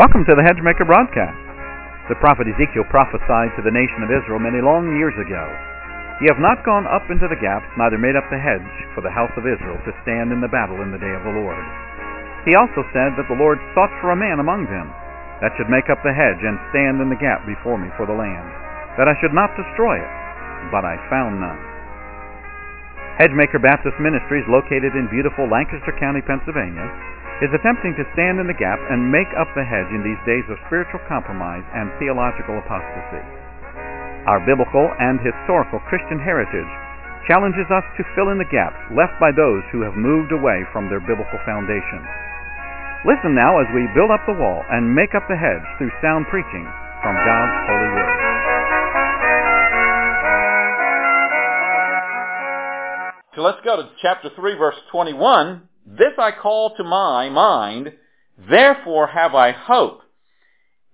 Welcome to the Hedgemaker broadcast. The prophet Ezekiel prophesied to the nation of Israel many long years ago. Ye have not gone up into the gaps, neither made up the hedge for the house of Israel to stand in the battle in the day of the Lord. He also said that the Lord sought for a man among them that should make up the hedge and stand in the gap before me for the land, that I should not destroy it, but I found none. Hedgemaker Baptist Ministries, located in beautiful Lancaster County, Pennsylvania, is attempting to stand in the gap and make up the hedge in these days of spiritual compromise and theological apostasy. Our biblical and historical Christian heritage challenges us to fill in the gaps left by those who have moved away from their biblical foundation. Listen now as we build up the wall and make up the hedge through sound preaching from God's holy word. So let's go to chapter 3 verse 21. This I call to my mind, therefore have I hope.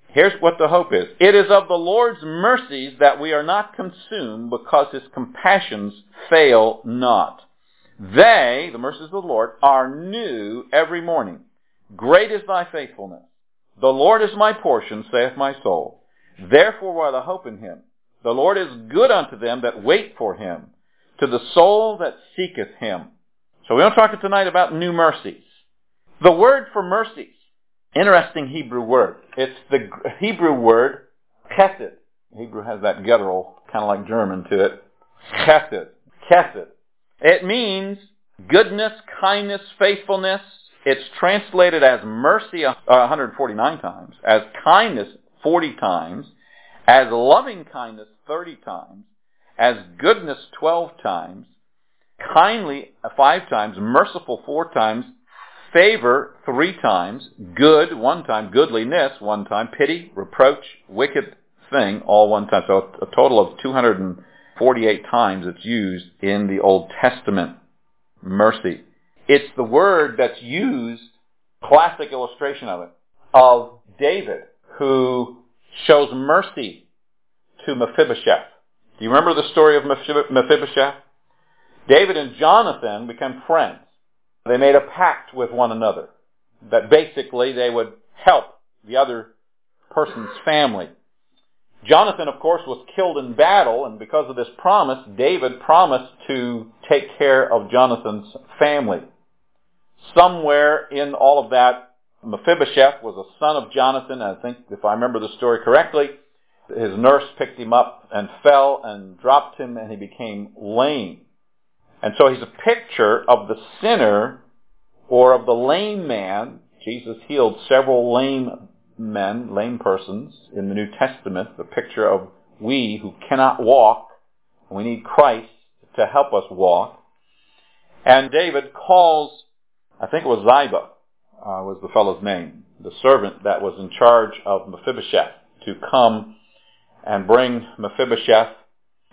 Here's what the hope is. It is of the Lord's mercies that we are not consumed because his compassions fail not. They, the mercies of the Lord, are new every morning. Great is thy faithfulness. The Lord is my portion, saith my soul. Therefore will I hope in him. The Lord is good unto them that wait for him, to the soul that seeketh him. So we want to talk tonight about new mercies. The word for mercies, interesting Hebrew word. It's the Hebrew word chesed. Hebrew has that guttural, kind of like German to it. Chesed. Chesed. It means goodness, kindness, faithfulness. It's translated as mercy 149 times, as kindness 40 times, as loving kindness 30 times, as goodness 12 times, kindly uh, five times, merciful four times, favor three times, good one time, goodliness one time, pity, reproach, wicked thing all one time. So a total of 248 times it's used in the Old Testament. Mercy. It's the word that's used, classic illustration of it, of David, who shows mercy to Mephibosheth. Do you remember the story of Mephibosheth? David and Jonathan became friends. They made a pact with one another that basically they would help the other person's family. Jonathan, of course, was killed in battle, and because of this promise, David promised to take care of Jonathan's family. Somewhere in all of that, Mephibosheth was a son of Jonathan. I think, if I remember the story correctly, his nurse picked him up and fell and dropped him, and he became lame. And so he's a picture of the sinner or of the lame man. Jesus healed several lame men, lame persons in the New Testament, the picture of we who cannot walk. We need Christ to help us walk. And David calls, I think it was Ziba, uh, was the fellow's name, the servant that was in charge of Mephibosheth, to come and bring Mephibosheth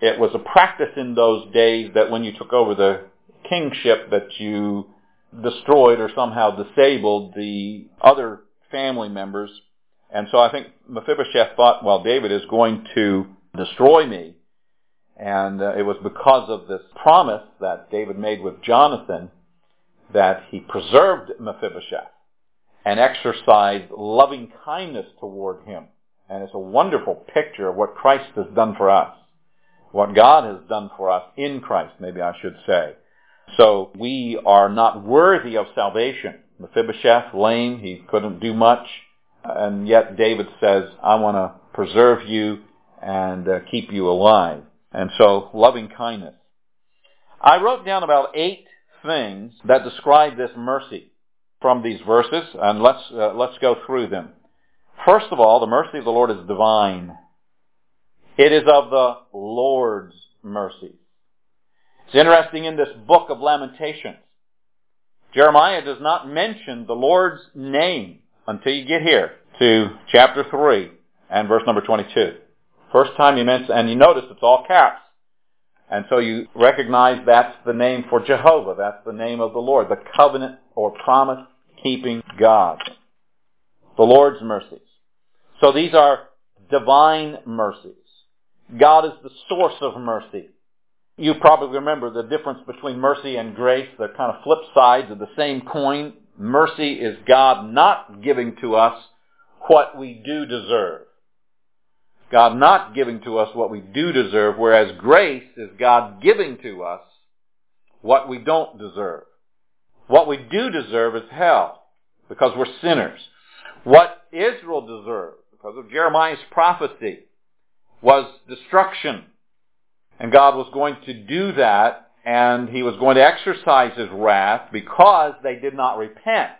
it was a practice in those days that when you took over the kingship that you destroyed or somehow disabled the other family members. And so I think Mephibosheth thought, well, David is going to destroy me. And uh, it was because of this promise that David made with Jonathan that he preserved Mephibosheth and exercised loving kindness toward him. And it's a wonderful picture of what Christ has done for us what God has done for us in Christ, maybe I should say. So we are not worthy of salvation. Mephibosheth, lame, he couldn't do much, and yet David says, I want to preserve you and uh, keep you alive. And so, loving kindness. I wrote down about eight things that describe this mercy from these verses, and let's, uh, let's go through them. First of all, the mercy of the Lord is divine. It is of the Lord's mercy. It's interesting in this book of Lamentations. Jeremiah does not mention the Lord's name until you get here to chapter 3 and verse number 22. First time you mention, and you notice it's all caps. And so you recognize that's the name for Jehovah. That's the name of the Lord, the covenant or promise keeping God. The Lord's mercies. So these are divine mercies. God is the source of mercy. You probably remember the difference between mercy and grace. They're kind of flip sides of the same coin. Mercy is God not giving to us what we do deserve. God not giving to us what we do deserve, whereas grace is God giving to us what we don't deserve. What we do deserve is hell, because we're sinners. What Israel deserved, because of Jeremiah's prophecy, was destruction. And God was going to do that, and he was going to exercise his wrath because they did not repent.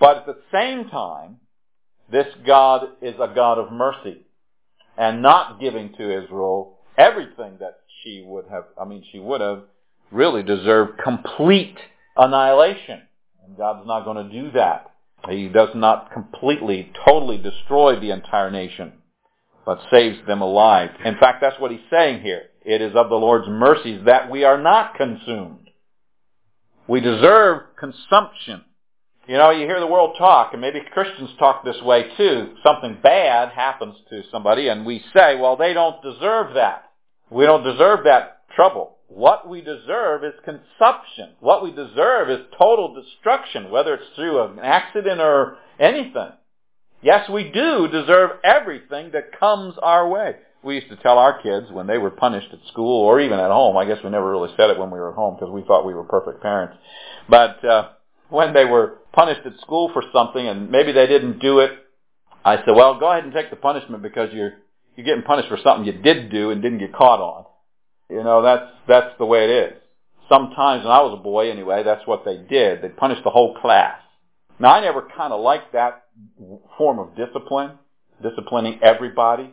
But at the same time, this God is a God of mercy and not giving to Israel everything that she would have, I mean, she would have really deserved complete annihilation. And God's not going to do that. He does not completely, totally destroy the entire nation, but saves them alive. In fact, that's what he's saying here. It is of the Lord's mercies that we are not consumed. We deserve consumption. You know, you hear the world talk, and maybe Christians talk this way too. Something bad happens to somebody, and we say, well, they don't deserve that. We don't deserve that trouble. What we deserve is consumption. What we deserve is total destruction, whether it's through an accident or anything. Yes, we do deserve everything that comes our way. We used to tell our kids when they were punished at school or even at home. I guess we never really said it when we were at home because we thought we were perfect parents. But uh, when they were punished at school for something and maybe they didn't do it, I said, well, go ahead and take the punishment because you're, you're getting punished for something you did do and didn't get caught on. You know, that's, that's the way it is. Sometimes when I was a boy anyway, that's what they did. They punished the whole class. Now I never kind of liked that form of discipline, disciplining everybody.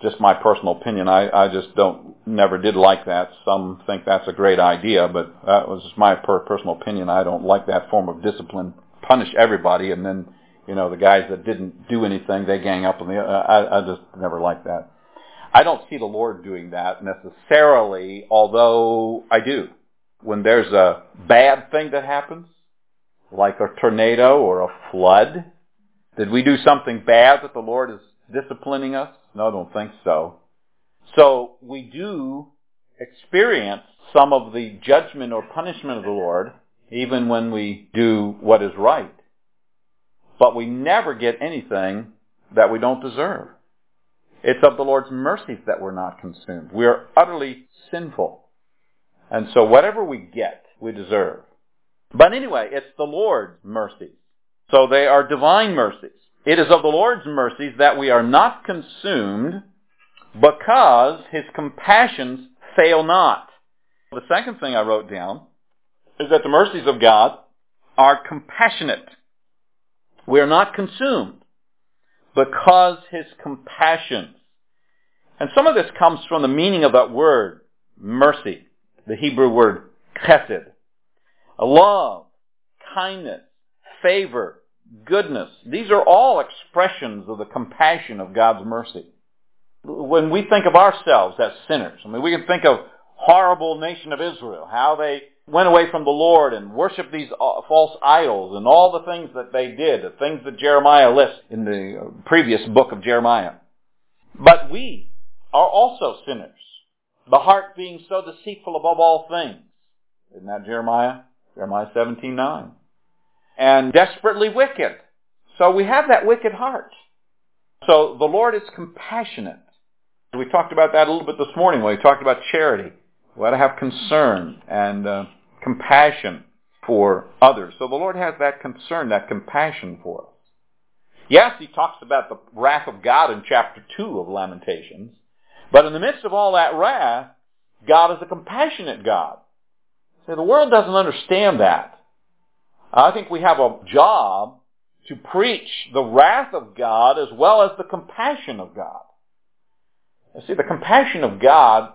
Just my personal opinion. I, I just don't, never did like that. Some think that's a great idea, but that was just my per- personal opinion. I don't like that form of discipline. Punish everybody and then, you know, the guys that didn't do anything, they gang up on the, uh, I, I just never liked that. I don't see the Lord doing that necessarily, although I do. When there's a bad thing that happens, like a tornado or a flood, did we do something bad that the Lord is disciplining us? No, I don't think so. So we do experience some of the judgment or punishment of the Lord, even when we do what is right. But we never get anything that we don't deserve. It's of the Lord's mercies that we're not consumed. We are utterly sinful. And so whatever we get, we deserve. But anyway, it's the Lord's mercies. So they are divine mercies. It is of the Lord's mercies that we are not consumed because his compassions fail not. The second thing I wrote down is that the mercies of God are compassionate. We are not consumed because his compassions. And some of this comes from the meaning of that word, mercy, the Hebrew word chesed. Love, kindness, favor, goodness. These are all expressions of the compassion of God's mercy. When we think of ourselves as sinners, I mean, we can think of horrible nation of Israel, how they went away from the Lord and worshiped these uh, false idols and all the things that they did, the things that Jeremiah lists in the previous book of Jeremiah. But we are also sinners, the heart being so deceitful above all things. Isn't that Jeremiah? Jeremiah 17:9. And desperately wicked. So we have that wicked heart. So the Lord is compassionate. We talked about that a little bit this morning when we talked about charity. We ought to have concern and uh, compassion for others. So the Lord has that concern, that compassion for us. Yes, he talks about the wrath of God in chapter 2 of Lamentations. But in the midst of all that wrath, God is a compassionate God. See, the world doesn't understand that. I think we have a job to preach the wrath of God as well as the compassion of God. You see, the compassion of God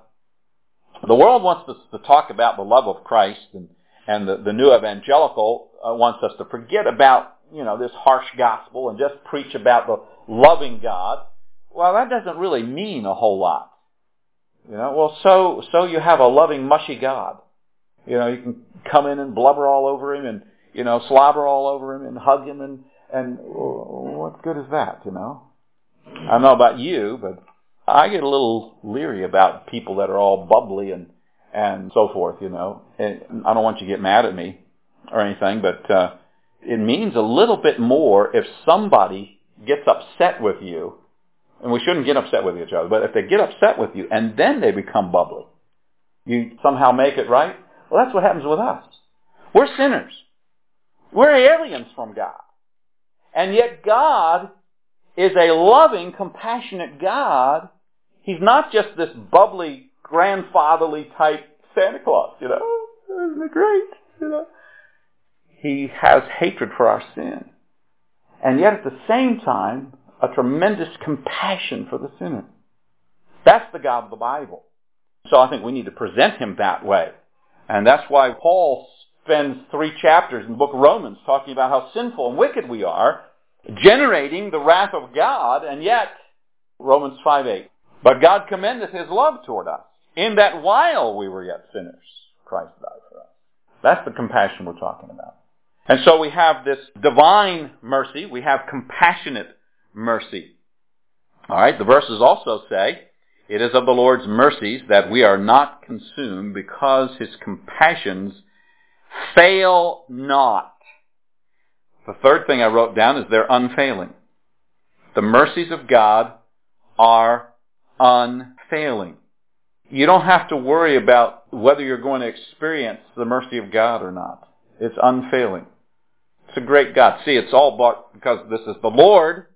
the world wants us to talk about the love of Christ, and, and the, the new evangelical uh, wants us to forget about, you know, this harsh gospel and just preach about the loving God. Well, that doesn't really mean a whole lot. You know, well, so, so you have a loving, mushy God. You know, you can come in and blubber all over him and, you know, slobber all over him and hug him and, and what good is that, you know? I don't know about you, but I get a little leery about people that are all bubbly and and so forth. You know, and I don't want you to get mad at me or anything, but uh, it means a little bit more if somebody gets upset with you, and we shouldn't get upset with each other, but if they get upset with you and then they become bubbly, you somehow make it right, well, that's what happens with us. We're sinners. We're aliens from God. And yet God is a loving, compassionate God. He's not just this bubbly, grandfatherly type Santa Claus, you know. Isn't it great? You know. He has hatred for our sin. And yet at the same time, a tremendous compassion for the sinner. That's the God of the Bible. So I think we need to present him that way. And that's why Paul spends three chapters in the book of Romans talking about how sinful and wicked we are, generating the wrath of God, and yet, Romans 5 8, but God commendeth his love toward us, in that while we were yet sinners, Christ died for us. That's the compassion we're talking about. And so we have this divine mercy, we have compassionate mercy. Alright, the verses also say, it is of the Lord's mercies that we are not consumed because his compassions fail not. The third thing I wrote down is they're unfailing. The mercies of God are unfailing. You don't have to worry about whether you're going to experience the mercy of God or not. It's unfailing. It's a great God. See, it's all because this is the Lord,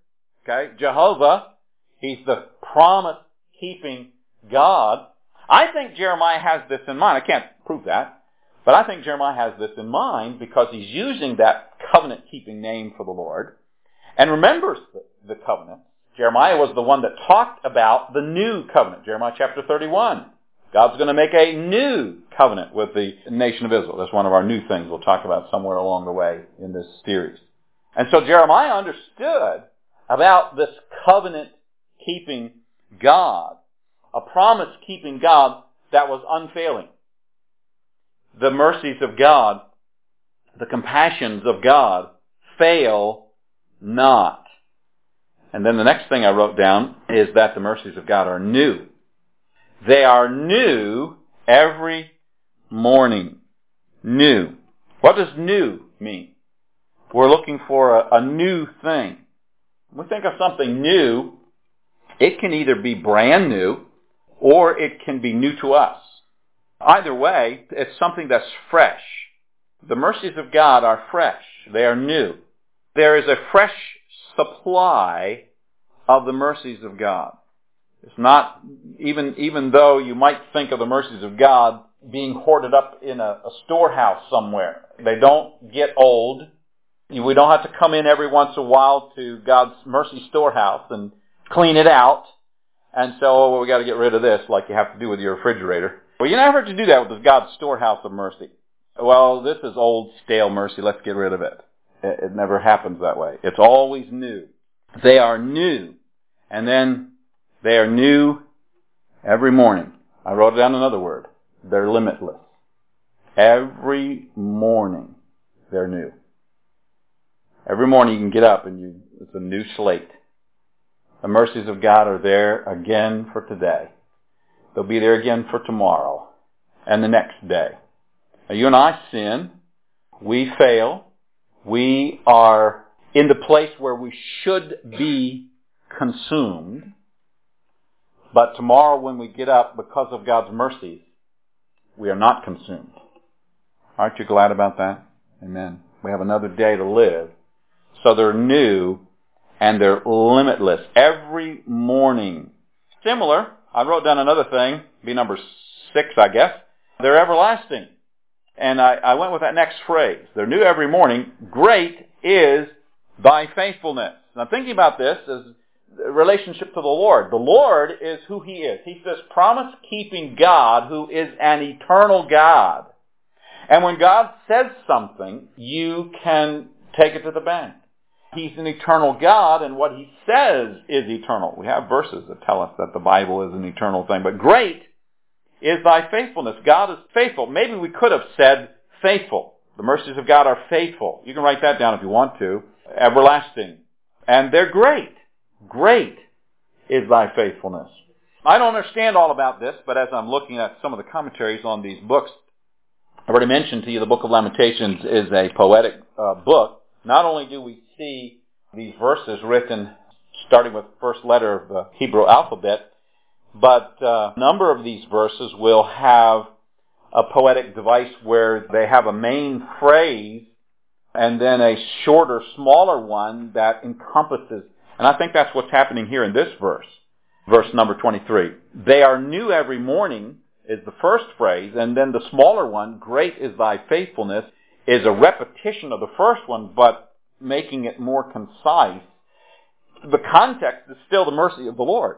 okay, Jehovah. He's the promise keeping God. I think Jeremiah has this in mind. I can't prove that. But I think Jeremiah has this in mind because he's using that covenant keeping name for the Lord and remembers the, the covenant. Jeremiah was the one that talked about the new covenant. Jeremiah chapter 31. God's going to make a new covenant with the nation of Israel. That's one of our new things we'll talk about somewhere along the way in this series. And so Jeremiah understood about this covenant keeping God, a promise keeping God that was unfailing. The mercies of God, the compassions of God fail not. And then the next thing I wrote down is that the mercies of God are new. They are new every morning. New. What does new mean? We're looking for a, a new thing. When we think of something new, it can either be brand new or it can be new to us. Either way, it's something that's fresh. The mercies of God are fresh. They are new. There is a fresh supply of the mercies of God. It's not, even, even though you might think of the mercies of God being hoarded up in a, a storehouse somewhere. They don't get old. We don't have to come in every once in a while to God's mercy storehouse and clean it out, and so, oh, well, we got to get rid of this, like you have to do with your refrigerator. Well, you never have to do that with God's storehouse of mercy. Well, this is old, stale mercy. Let's get rid of it. It, it never happens that way. It's always new. They are new. And then they are new every morning. I wrote down another word. They're limitless. Every morning they're new. Every morning you can get up and you, it's a new slate. The mercies of God are there again for today. They'll be there again for tomorrow and the next day. Now you and I sin. We fail. We are in the place where we should be consumed. But tomorrow when we get up, because of God's mercies, we are not consumed. Aren't you glad about that? Amen. We have another day to live. So they're new and they're limitless. Every morning. Similar, I wrote down another thing, be number six, I guess. They're everlasting. And I, I went with that next phrase. They're new every morning. Great is thy faithfulness. Now thinking about this as relationship to the Lord. The Lord is who He is. He's this promise-keeping God who is an eternal God. And when God says something, you can take it to the bank. He's an eternal God, and what he says is eternal. We have verses that tell us that the Bible is an eternal thing. But great is thy faithfulness. God is faithful. Maybe we could have said faithful. The mercies of God are faithful. You can write that down if you want to. Everlasting. And they're great. Great is thy faithfulness. I don't understand all about this, but as I'm looking at some of the commentaries on these books, I've already mentioned to you the Book of Lamentations is a poetic uh, book. Not only do we see these verses written starting with the first letter of the Hebrew alphabet, but uh, a number of these verses will have a poetic device where they have a main phrase and then a shorter, smaller one that encompasses. And I think that's what's happening here in this verse, verse number 23. They are new every morning is the first phrase, and then the smaller one, great is thy faithfulness, is a repetition of the first one, but making it more concise. The context is still the mercy of the Lord,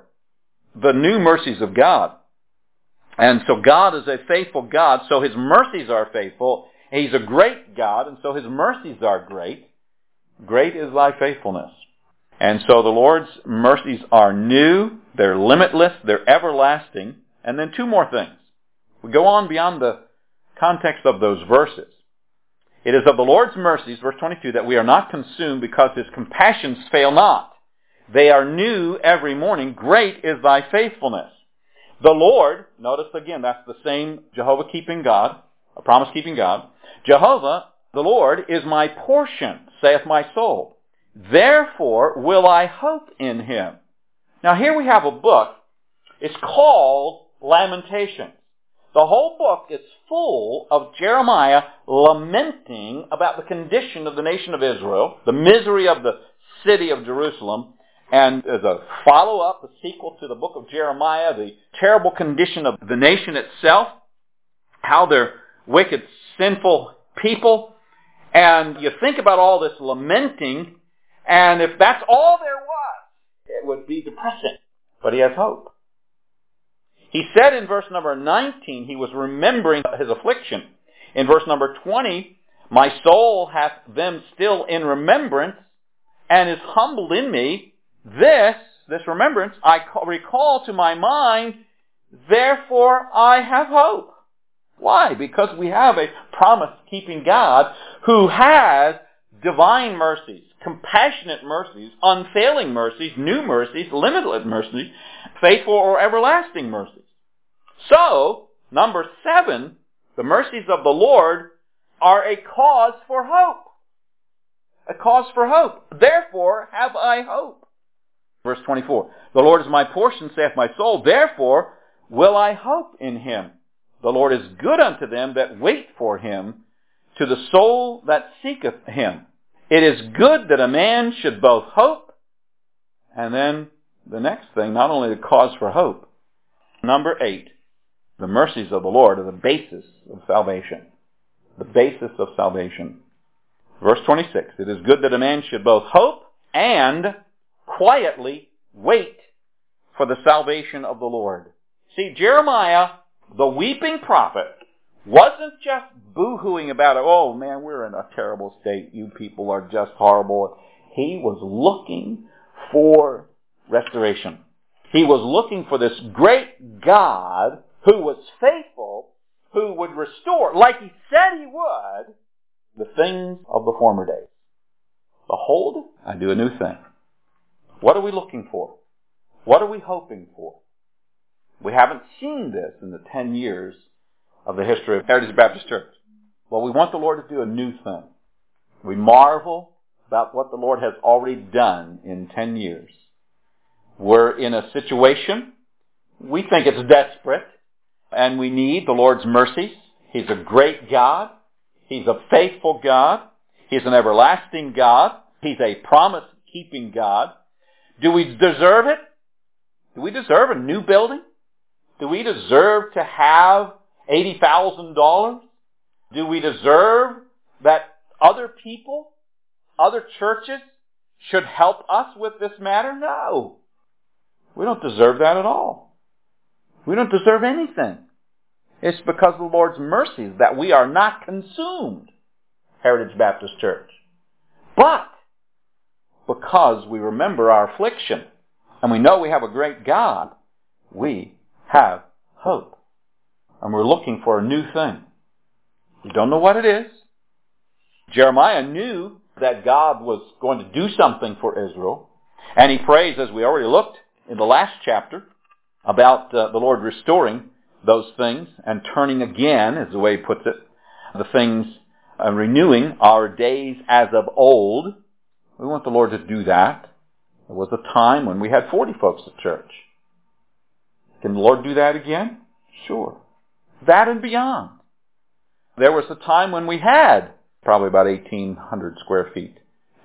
the new mercies of God. And so God is a faithful God, so his mercies are faithful. He's a great God, and so his mercies are great. Great is thy faithfulness. And so the Lord's mercies are new, they're limitless, they're everlasting. And then two more things. We go on beyond the context of those verses. It is of the Lord's mercies, verse 22, that we are not consumed because his compassions fail not. They are new every morning. Great is thy faithfulness. The Lord, notice again, that's the same Jehovah keeping God, a promise keeping God. Jehovah, the Lord, is my portion, saith my soul. Therefore will I hope in him. Now here we have a book. It's called Lamentations. The whole book is full of Jeremiah lamenting about the condition of the nation of Israel, the misery of the city of Jerusalem, and as a follow-up, a sequel to the book of Jeremiah, the terrible condition of the nation itself, how they're wicked, sinful people. And you think about all this lamenting, and if that's all there was, it would be depressing. But he has hope. He said in verse number 19, he was remembering his affliction. In verse number 20, my soul hath them still in remembrance and is humbled in me. This, this remembrance, I recall to my mind, therefore I have hope. Why? Because we have a promise-keeping God who has divine mercies, compassionate mercies, unfailing mercies, new mercies, limitless mercies, faithful or everlasting mercies. So, number seven, the mercies of the Lord are a cause for hope. A cause for hope. Therefore have I hope. Verse 24. The Lord is my portion, saith my soul. Therefore will I hope in him. The Lord is good unto them that wait for him, to the soul that seeketh him. It is good that a man should both hope, and then the next thing, not only the cause for hope. Number eight, the mercies of the Lord are the basis of salvation. The basis of salvation. Verse 26, it is good that a man should both hope and quietly wait for the salvation of the Lord. See, Jeremiah, the weeping prophet, wasn't just boo-hooing about it, oh man, we're in a terrible state, you people are just horrible. He was looking for restoration. He was looking for this great God who was faithful, who would restore, like he said he would, the things of the former days. Behold, I do a new thing. What are we looking for? What are we hoping for? We haven't seen this in the 10 years of the history of Heritage Baptist Church. Well, we want the Lord to do a new thing. We marvel about what the Lord has already done in 10 years. We're in a situation, we think it's desperate, and we need the Lord's mercies. He's a great God. He's a faithful God. He's an everlasting God. He's a promise-keeping God. Do we deserve it? Do we deserve a new building? Do we deserve to have $80,000? Do we deserve that other people, other churches should help us with this matter? No. We don't deserve that at all. We don't deserve anything. It's because of the Lord's mercies that we are not consumed, Heritage Baptist Church. But because we remember our affliction and we know we have a great God, we have hope. And we're looking for a new thing. We don't know what it is. Jeremiah knew that God was going to do something for Israel. And he prays, as we already looked in the last chapter, about uh, the Lord restoring those things and turning again, as the way he puts it, the things, uh, renewing our days as of old, We want the Lord to do that. There was a time when we had 40 folks at church. Can the Lord do that again? Sure. That and beyond. There was a time when we had probably about 1,800 square feet.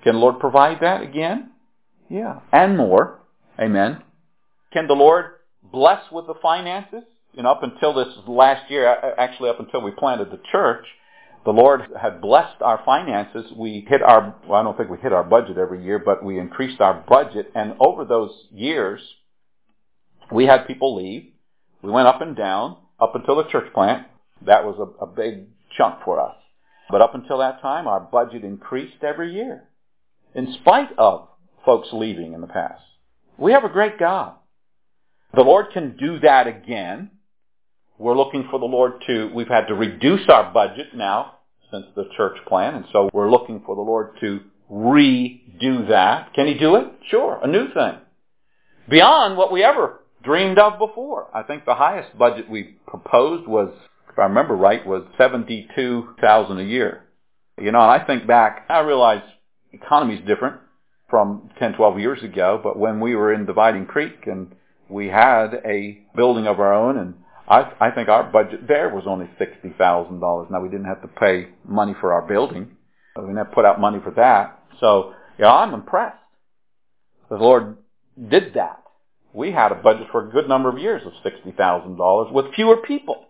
Can the Lord provide that again? Yeah. And more. Amen. Can the Lord bless with the finances? You know, up until this last year, actually up until we planted the church, the Lord had blessed our finances. We hit our, well, I don't think we hit our budget every year, but we increased our budget. And over those years, we had people leave. We went up and down up until the church plant. That was a, a big chunk for us. But up until that time, our budget increased every year, in spite of folks leaving in the past. We have a great God. The Lord can do that again. We're looking for the Lord to, we've had to reduce our budget now since the church plan, and so we're looking for the Lord to redo that. Can He do it? Sure, a new thing. Beyond what we ever dreamed of before. I think the highest budget we proposed was, if I remember right, was 72000 a year. You know, and I think back, I realize economy's different from 10, 12 years ago, but when we were in Dividing Creek and we had a building of our own and I, I think our budget there was only $60,000. Now we didn't have to pay money for our building. We didn't have to put out money for that. So, know, I'm impressed. The Lord did that. We had a budget for a good number of years of $60,000 with fewer people.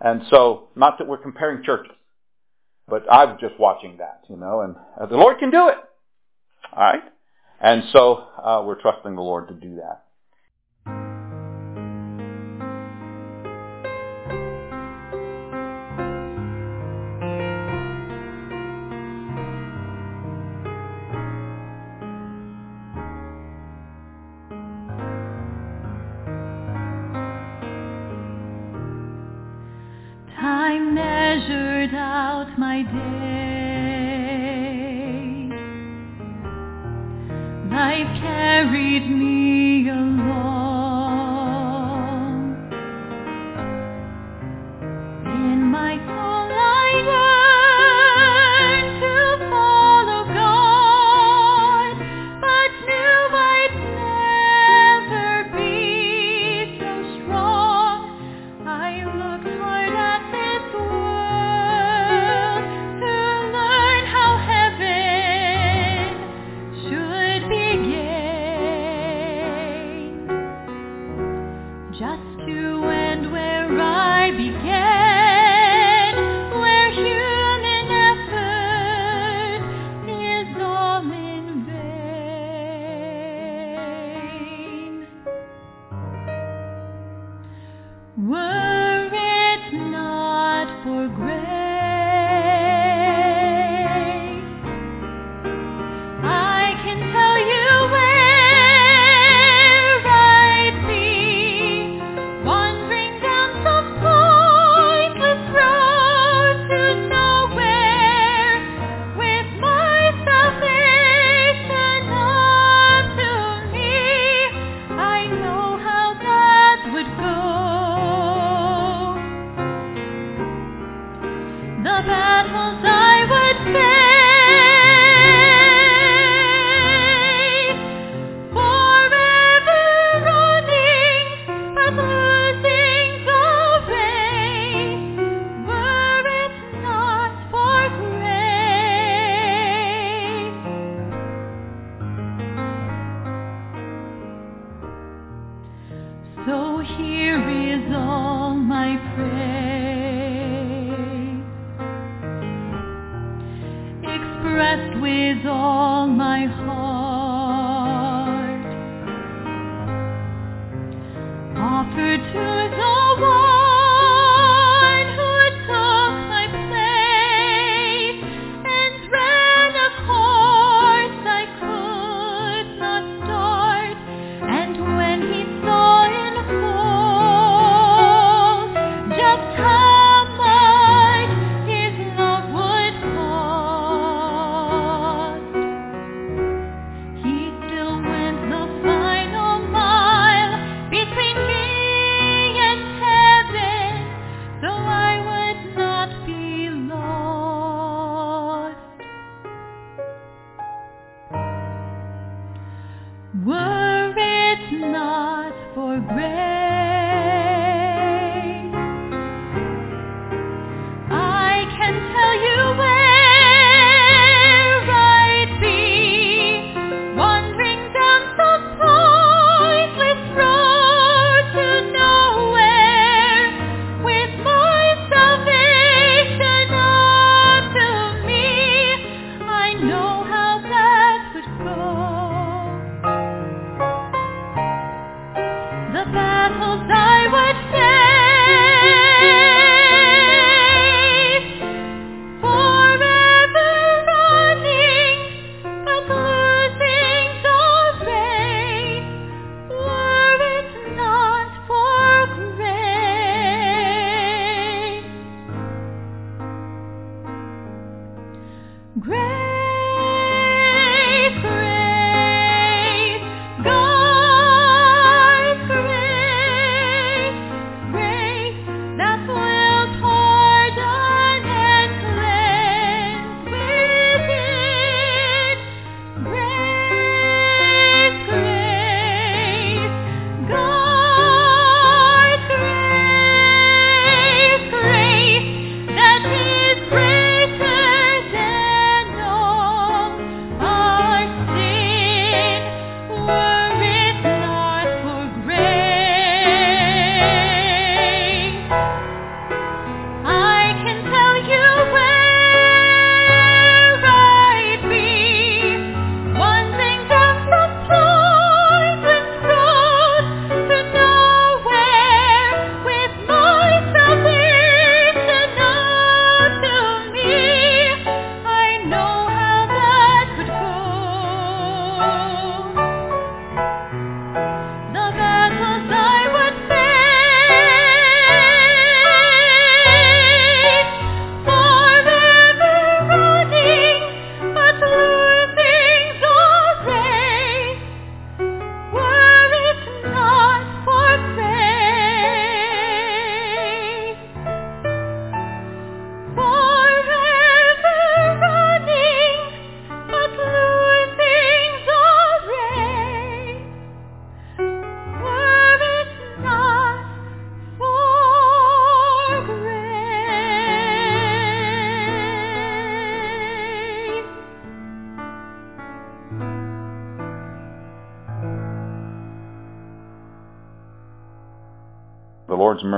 And so, not that we're comparing churches, but I was just watching that, you know, and uh, the Lord can do it. Alright? And so, uh, we're trusting the Lord to do that. with all my heart.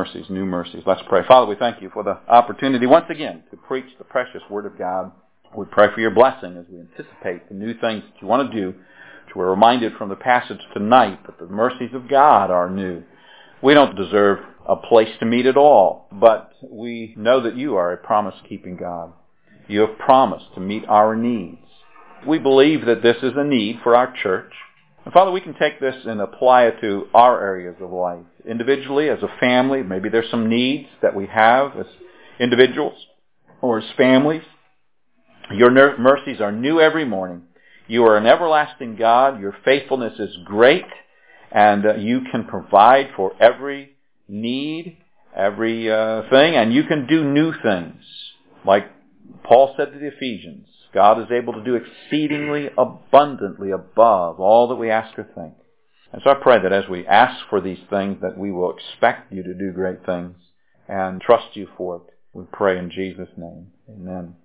Mercies, new mercies. Let's pray. Father, we thank you for the opportunity once again to preach the precious Word of God. We pray for your blessing as we anticipate the new things that you want to do. We're reminded from the passage tonight that the mercies of God are new. We don't deserve a place to meet at all, but we know that you are a promise-keeping God. You have promised to meet our needs. We believe that this is a need for our church. And Father, we can take this and apply it to our areas of life. Individually, as a family, maybe there's some needs that we have as individuals or as families. Your mercies are new every morning. You are an everlasting God. Your faithfulness is great. And uh, you can provide for every need, every uh, thing, and you can do new things. Like Paul said to the Ephesians, God is able to do exceedingly abundantly above all that we ask or think. And so I pray that as we ask for these things, that we will expect you to do great things and trust you for it. We pray in Jesus' name. Amen.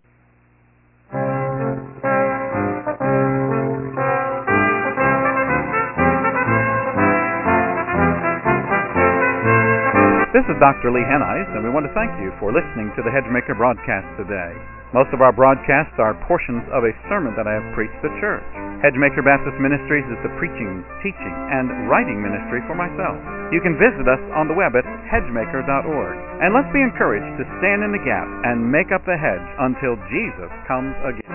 This is Dr. Lee Hennies, and we want to thank you for listening to the Hedgemaker broadcast today. Most of our broadcasts are portions of a sermon that I have preached to church. Hedgemaker Baptist Ministries is the preaching, teaching, and writing ministry for myself. You can visit us on the web at hedgemaker.org. And let's be encouraged to stand in the gap and make up the hedge until Jesus comes again.